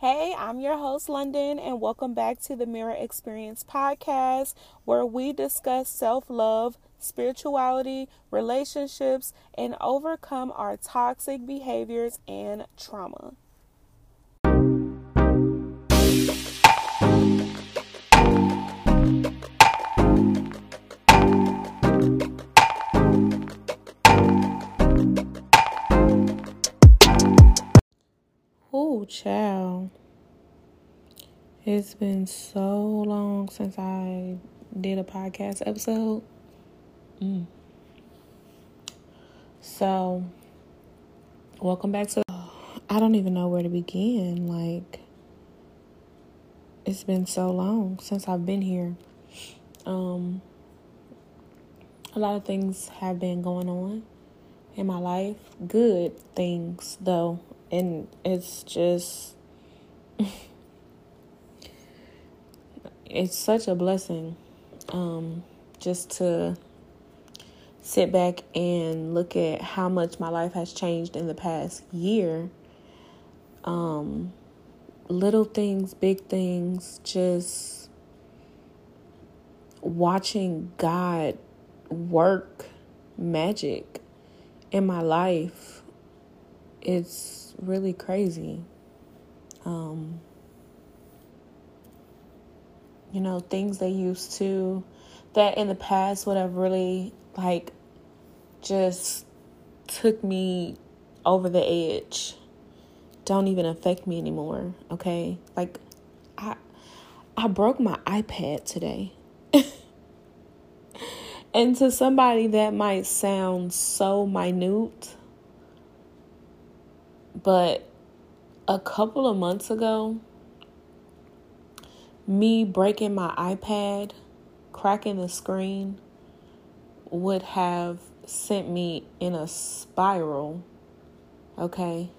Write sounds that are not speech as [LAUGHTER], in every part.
Hey, I'm your host, London, and welcome back to the Mirror Experience podcast, where we discuss self love, spirituality, relationships, and overcome our toxic behaviors and trauma. Oh, child. It's been so long since I did a podcast episode. Mm. So, welcome back to. I don't even know where to begin. Like, it's been so long since I've been here. Um, a lot of things have been going on in my life. Good things, though. And it's just. [LAUGHS] it's such a blessing um, just to sit back and look at how much my life has changed in the past year. Um, little things, big things, just watching God work magic in my life. It's really crazy. Um, you know, things they used to that in the past would have really like just took me over the edge don't even affect me anymore, okay? Like I I broke my iPad today. [LAUGHS] and to somebody that might sound so minute, but a couple of months ago, me breaking my iPad, cracking the screen, would have sent me in a spiral. Okay.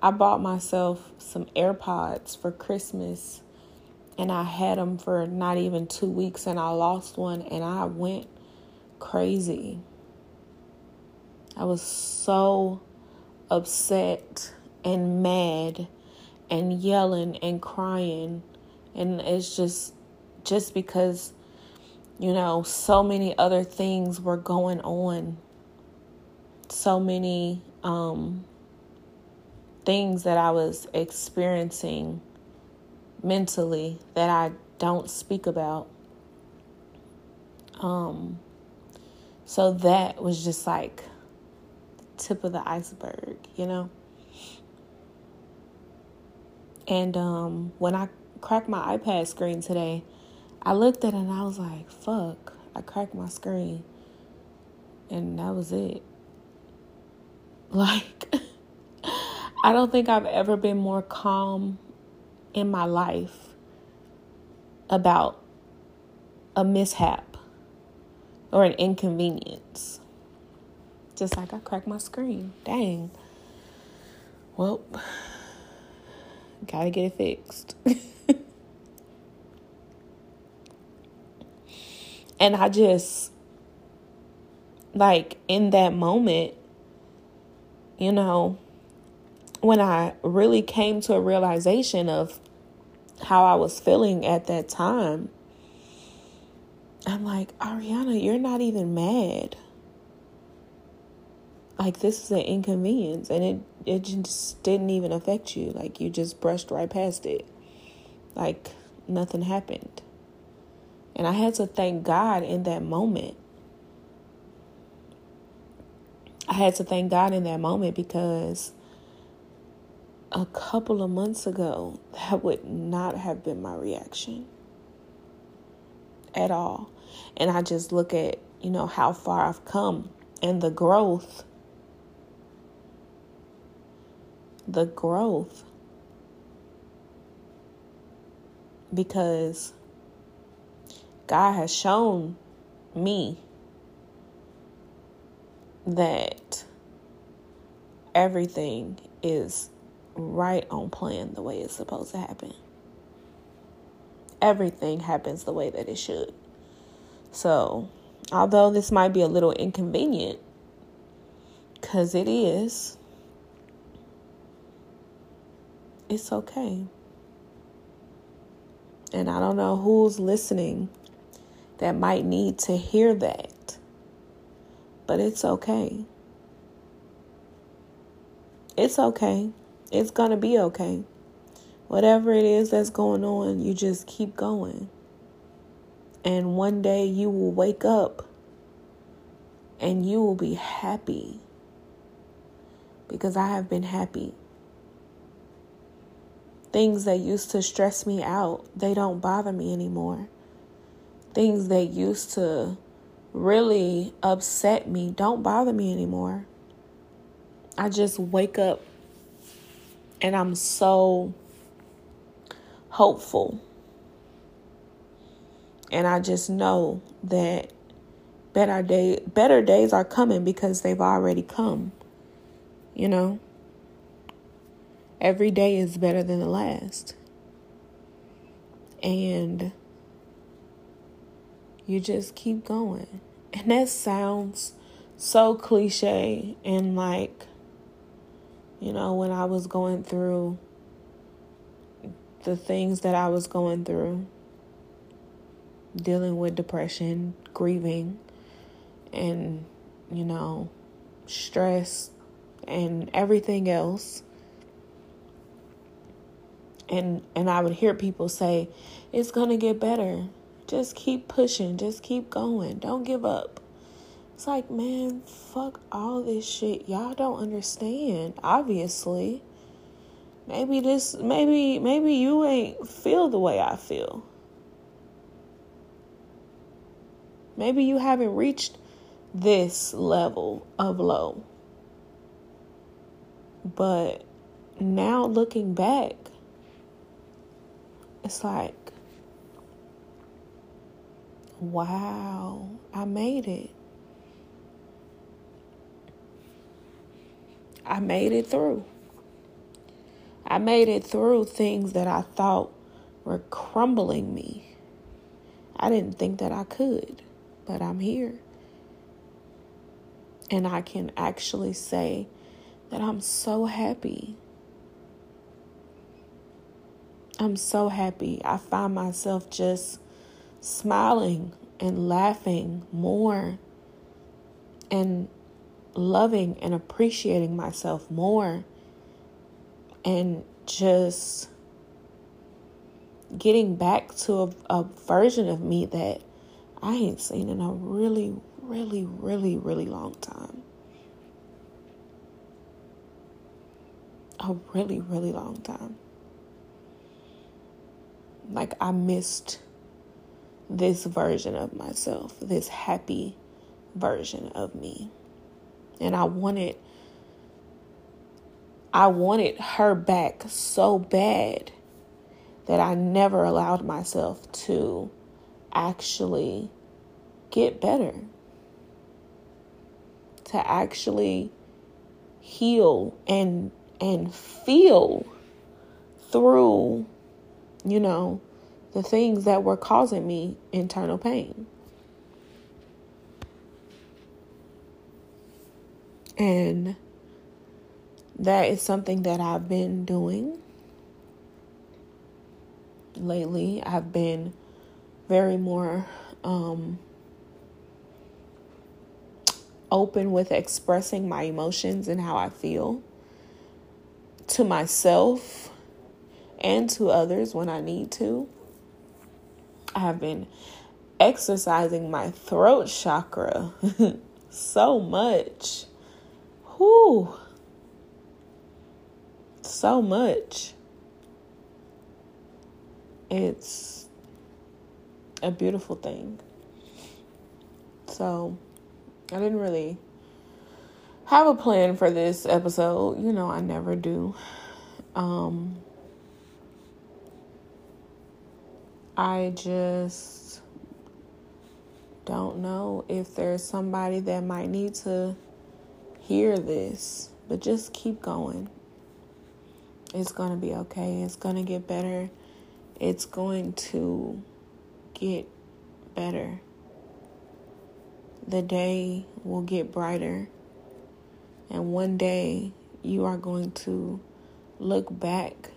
I bought myself some AirPods for Christmas and I had them for not even two weeks and I lost one and I went crazy. I was so upset and mad and yelling and crying. And it's just just because you know so many other things were going on. So many um things that I was experiencing mentally that I don't speak about. Um so that was just like tip of the iceberg you know and um when I cracked my iPad screen today, I looked at it and I was like, fuck, I cracked my screen. And that was it. [LAUGHS] Like, I don't think I've ever been more calm in my life about a mishap or an inconvenience. Just like I cracked my screen. Dang. Well, gotta get it fixed. [LAUGHS] And I just, like, in that moment, you know, when I really came to a realization of how I was feeling at that time, I'm like, Arianna, you're not even mad. Like this is an inconvenience and it it just didn't even affect you. Like you just brushed right past it. Like nothing happened. And I had to thank God in that moment. I had to thank God in that moment because a couple of months ago, that would not have been my reaction at all. And I just look at, you know, how far I've come and the growth. The growth. Because God has shown me that everything is right on plan the way it's supposed to happen. Everything happens the way that it should. So, although this might be a little inconvenient, because it is, it's okay. And I don't know who's listening that might need to hear that, but it's okay. It's okay. It's going to be okay. Whatever it is that's going on, you just keep going. And one day you will wake up and you will be happy because I have been happy. Things that used to stress me out, they don't bother me anymore. Things that used to really upset me don't bother me anymore. I just wake up and I'm so hopeful. And I just know that better day better days are coming because they've already come. You know? Every day is better than the last. And you just keep going. And that sounds so cliche and like you know when I was going through the things that I was going through dealing with depression, grieving, and, you know, stress and everything else. And and I would hear people say, "It's going to get better. Just keep pushing, just keep going. Don't give up." It's like, man, fuck all this shit. Y'all don't understand, obviously. Maybe this maybe maybe you ain't feel the way I feel. Maybe you haven't reached this level of low. But now looking back, it's like, wow, I made it. I made it through. I made it through things that I thought were crumbling me. I didn't think that I could, but I'm here. And I can actually say that I'm so happy. I'm so happy. I find myself just smiling and laughing more and loving and appreciating myself more and just getting back to a, a version of me that I ain't seen in a really, really, really, really long time. A really, really long time. Like, I missed this version of myself, this happy version of me. And I wanted I wanted her back so bad that I never allowed myself to actually get better, to actually heal and and feel through you know the things that were causing me internal pain. And that is something that I've been doing lately. I've been very more um, open with expressing my emotions and how I feel to myself and to others when I need to. I have been exercising my throat chakra [LAUGHS] so much. Whew so much. It's a beautiful thing. So, I didn't really have a plan for this episode. You know, I never do. Um, I just don't know if there's somebody that might need to hear this, but just keep going. It's going to be okay. It's going to get better. It's going to get better. The day will get brighter. And one day you are going to look back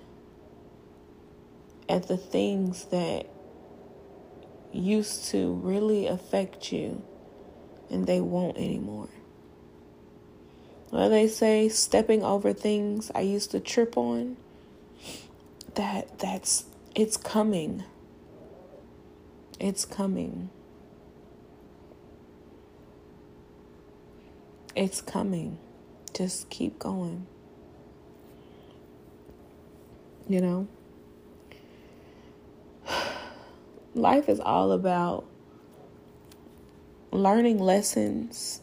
at the things that used to really affect you and they won't anymore. Well, they say stepping over things I used to trip on, that that's it's coming. It's coming. It's coming. Just keep going. You know? Life is all about learning lessons.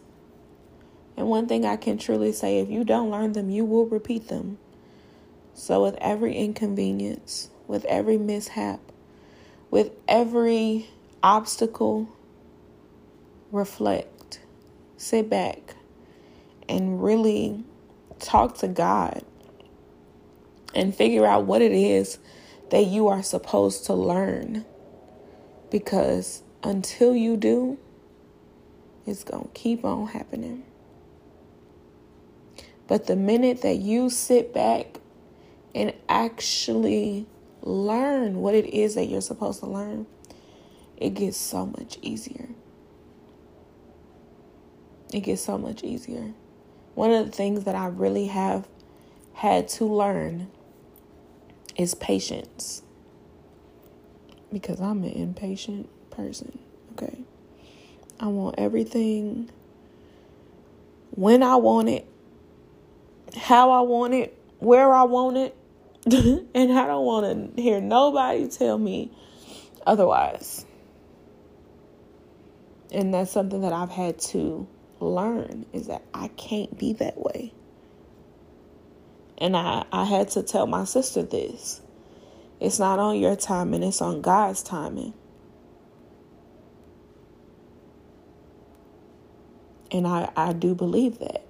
And one thing I can truly say if you don't learn them, you will repeat them. So, with every inconvenience, with every mishap, with every obstacle, reflect, sit back, and really talk to God and figure out what it is that you are supposed to learn. Because until you do, it's going to keep on happening. But the minute that you sit back and actually learn what it is that you're supposed to learn, it gets so much easier. It gets so much easier. One of the things that I really have had to learn is patience. Because I'm an impatient person, okay? I want everything when I want it, how I want it, where I want it, [LAUGHS] and I don't want to hear nobody tell me otherwise. And that's something that I've had to learn is that I can't be that way. And I, I had to tell my sister this. It's not on your timing, it's on God's timing. And I, I do believe that.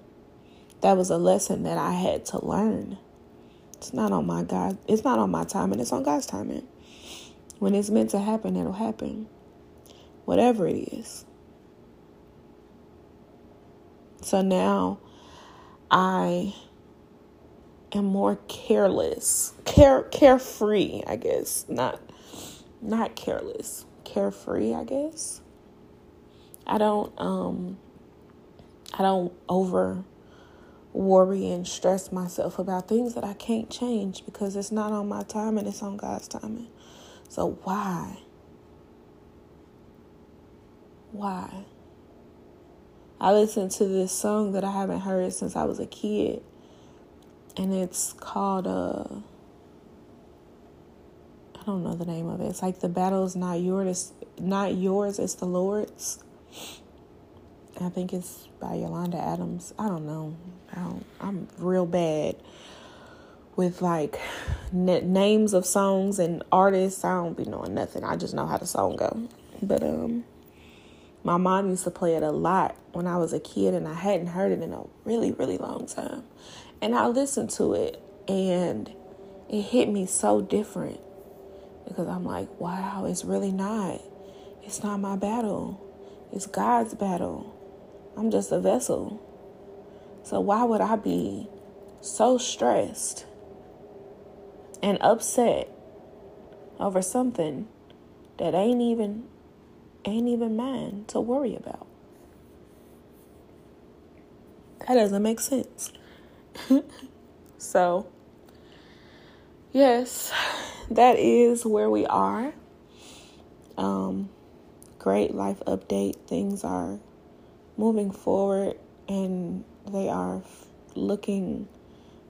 That was a lesson that I had to learn. It's not on my God, it's not on my timing, it's on God's timing. When it's meant to happen, it'll happen. Whatever it is. So now I am more careless, care carefree, I guess. Not not careless, carefree, I guess. I don't um I don't over worry and stress myself about things that I can't change because it's not on my time and it's on God's timing. So why? Why? I listened to this song that I haven't heard since I was a kid and it's called uh I don't know the name of it. It's like the battle is not yours, not yours, it's the Lord's. I think it's by Yolanda Adams. I don't know. I don't, I'm real bad with like n- names of songs and artists. I don't be knowing nothing. I just know how the song go. But um, my mom used to play it a lot when I was a kid, and I hadn't heard it in a really, really long time. And I listened to it and it hit me so different because I'm like, wow, it's really not. It's not my battle. It's God's battle. I'm just a vessel. So why would I be so stressed and upset over something that ain't even ain't even mine to worry about? That doesn't make sense. [LAUGHS] so, yes, that is where we are. Um, great life update. Things are moving forward and they are looking,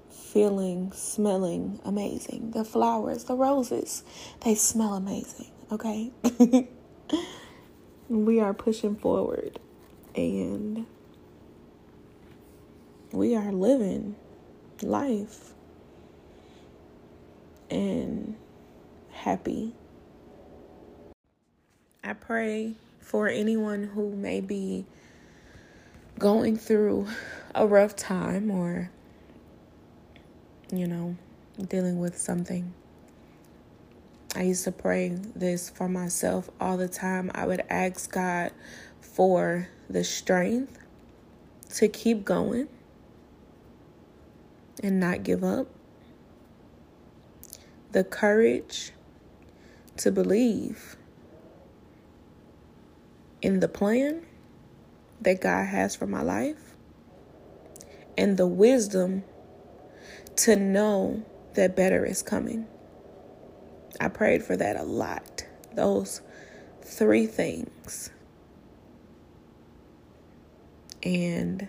feeling, smelling amazing. The flowers, the roses, they smell amazing, okay? [LAUGHS] we are pushing forward and we are living life and happy. I pray for anyone who may be going through a rough time or, you know, dealing with something. I used to pray this for myself all the time. I would ask God for the strength to keep going and not give up, the courage to believe in the plan that God has for my life and the wisdom to know that better is coming. I prayed for that a lot. Those three things. And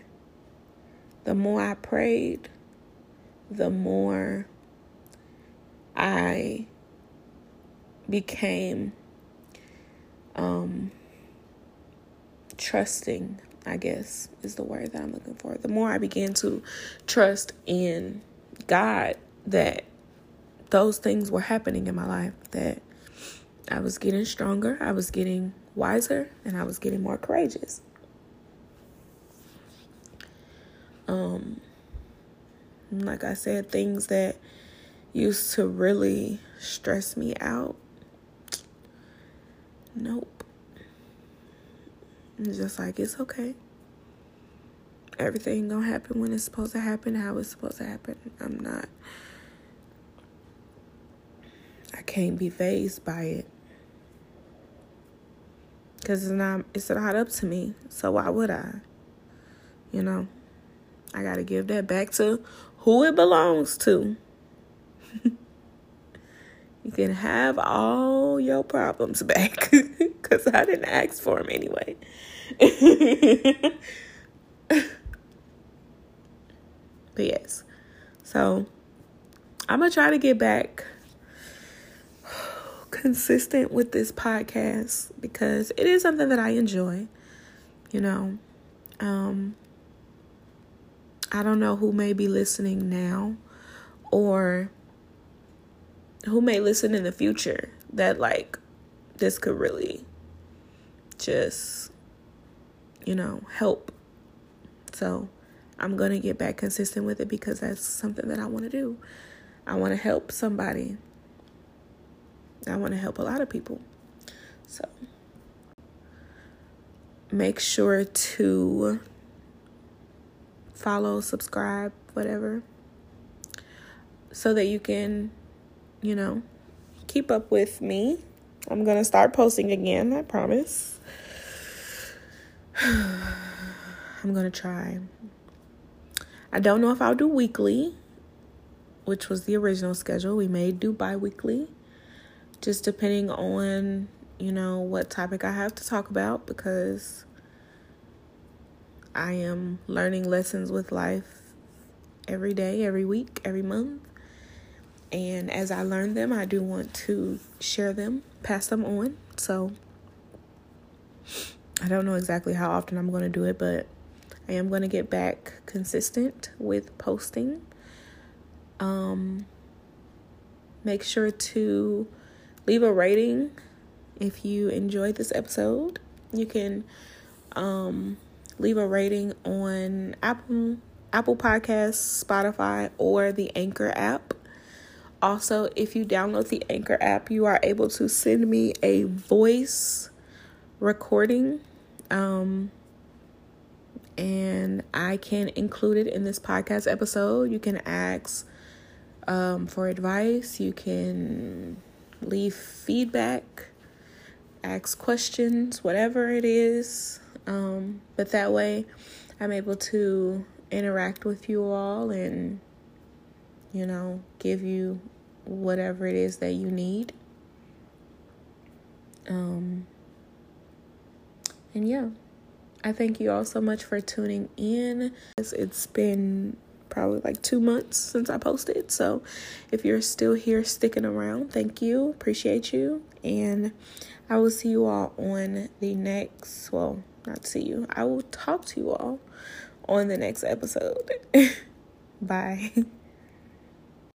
the more I prayed, the more I became um, trusting, I guess is the word that I'm looking for. The more I began to trust in God that those things were happening in my life, that I was getting stronger, I was getting wiser, and I was getting more courageous. Um, like I said, things that used to really stress me out. Nope. It's just like it's okay. Everything gonna happen when it's supposed to happen, how it's supposed to happen. I'm not can't be phased by it. Cause it's not it's not up to me. So why would I? You know? I got to give that back to who it belongs to. [LAUGHS] you can have all your problems back [LAUGHS] because I didn't ask for them anyway. [LAUGHS] but yes, so I'm to try to get back consistent with this podcast because it is something that I enjoy, you know. Um, I don't know who may be listening now or who may listen in the future that like this could really just you know help. So i'm gonna get back consistent with it because that's something that i want to do. I want to help somebody i want to help a lot of people so make sure to follow, subscribe, whatever, so that you can, you know, keep up with me. I'm going to start posting again, I promise. [SIGHS] I'm going to try. I don't know if I'll do weekly, which was the original schedule. We may do bi weekly, just depending on, you know, what topic I have to talk about because I am learning lessons with life every day, every week, every month. And as I learn them, I do want to share them, pass them on. So I don't know exactly how often I'm going to do it, but I am going to get back consistent with posting. Um, make sure to leave a rating if you enjoyed this episode. You can um, leave a rating on Apple Apple Podcasts, Spotify, or the Anchor app. Also, if you download the Anchor app, you are able to send me a voice recording. Um, and I can include it in this podcast episode. You can ask um, for advice, you can leave feedback, ask questions, whatever it is. Um, but that way, I'm able to interact with you all and, you know, give you whatever it is that you need. Um, and yeah, I thank you all so much for tuning in. It's been probably like two months since I posted. So if you're still here sticking around, thank you. Appreciate you. And I will see you all on the next, well, not see you. I will talk to you all on the next episode. [LAUGHS] Bye. [LAUGHS]